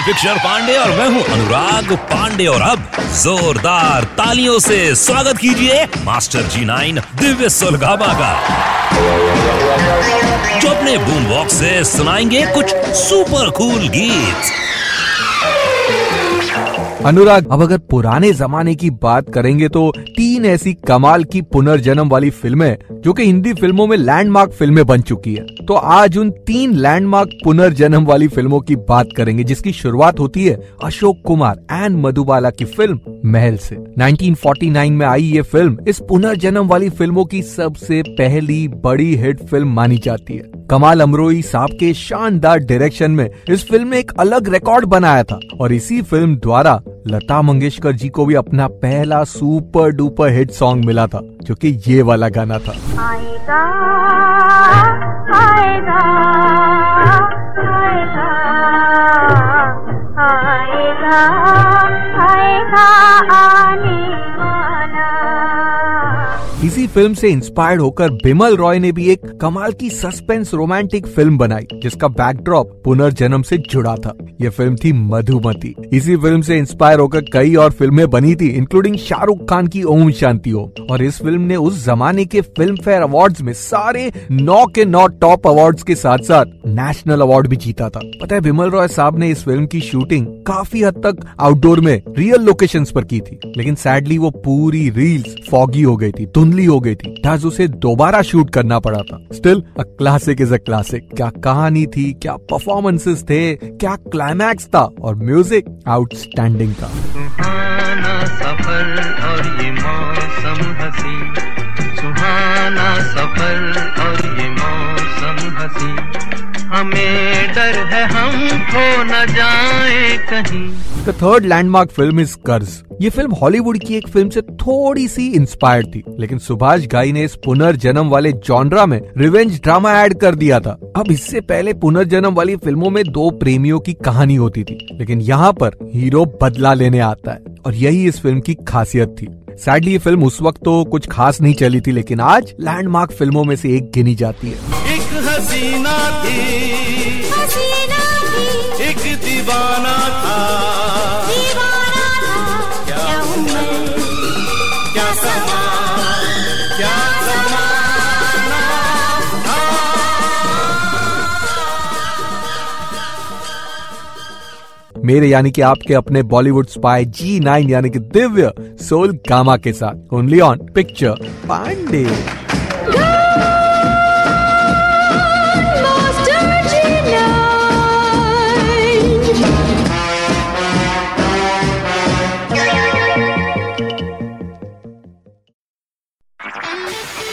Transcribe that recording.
picture Pandey और मैं हूँ अनुराग पांडे। और अब जोरदार तालियों से स्वागत कीजिए मास्टर जी नाइन दिव्य सुलगामा का। जो अपने बूम बॉक्स से सुनाएँगे कुछ सुपर कूल गीत। अनुराग, अब अगर पुराने जमाने की बात करेंगे तो तीन ऐसी कमाल की पुनर्जन्म वाली फ़िल्में जो कि हिंदी फ़िल्मों में लैंडमार्क फ़िल्में बन चुकी है। तो आज उन तीन लैंडमार्क पुनर्जन्म वाली फ़िल्मों की बात करेंगे, जिसकी शुरुआत होती है अशोक कुमार एंड मधुबाला की फ़िल्म महल से। 1949 में आई ये फ़िल्म इस पुनर्जन्म वाली फ़िल्मों की सबसे पहली बड़ी हिट फ़िल्म मानी जाती है। कमाल अमरोई साहब के शानदार डायरेक्शन में इस फ़िल्म ने एक अलग रिकॉर्ड बनाया था और इसी फ़िल्म द्वारा लता मंगेशकर जी को भी अपना पहला सुपर डुपर हिट सॉन्ग मिला था, जो कि ये वाला गाना था। आएगा आएगा आएगा आएगा आएगा आने इसी फ़िल्म से इंस्पायर्ड होकर बिमल रॉय ने भी एक कमाल की सस्पेंस रोमांटिक फ़िल्म बनाई, जिसका बैकड्रॉप पुनर्जन्म से जुड़ा था। ये फ़िल्म थी मधुमती। इसी फ़िल्म से इंस्पायर होकर कई और फ़िल्में बनी थी इंक्लूडिंग शाहरुख खान की ओम शांति ओम और इस फ़िल्म ने उस जमाने के फ़िल्म फेयर अवार्ड में सारे नौ के नौ टॉप अवार्ड के साथ साथ नेशनल अवार्ड भी जीता था। पता है, बिमल रॉय साहब ने इस फ़िल्म की शूटिंग काफ़ी हद तक आउटडोर में रियल लोकेशन पर की थी। लेकिन सैडली वो पूरी रील्स फॉगी हो गई थी धुंधली हो गई थी। थस उसे दोबारा शूट करना पड़ा था। Still a classic is a classic क्या कहानी थी, क्या परफॉर्मेंसेस थे, क्या क्लाइमैक्स था, और म्यूज़िक आउटस्टैंडिंग था। सफल और ये मौसम हसी। जाए कहीं। The third landmark film is Karz ये फ़िल्म हॉलीवुड की एक फ़िल्म से थोड़ी सी इंस्पायर्ड थी लेकिन सुभाष घाई ने इस पुनर्जन्म वाले जॉनरा में रिवेंज ड्रामा ऐड कर दिया था। अब इससे पहले पुनर्जन्म वाली फ़िल्मों में दो प्रेमियों की कहानी होती थी लेकिन यहाँ पर हीरो बदला लेने आता है और यही इस फ़िल्म की खासियत थी। सैडली ये फ़िल्म उस वक्त तो कुछ खास नहीं चली थी लेकिन आज लैंडमार्क फ़िल्मों में से एक गिनी जाती है। एक हसीना थी हसीना थी एक दीवाना था। दीवाना था। क्या उम्र? क्या समा? क्या था मेरे यानी कि आपके अपने बॉलीवुड स्पाई जी नाइन यानी कि दिव्य सोल गामा के साथ। Only on picture Pandey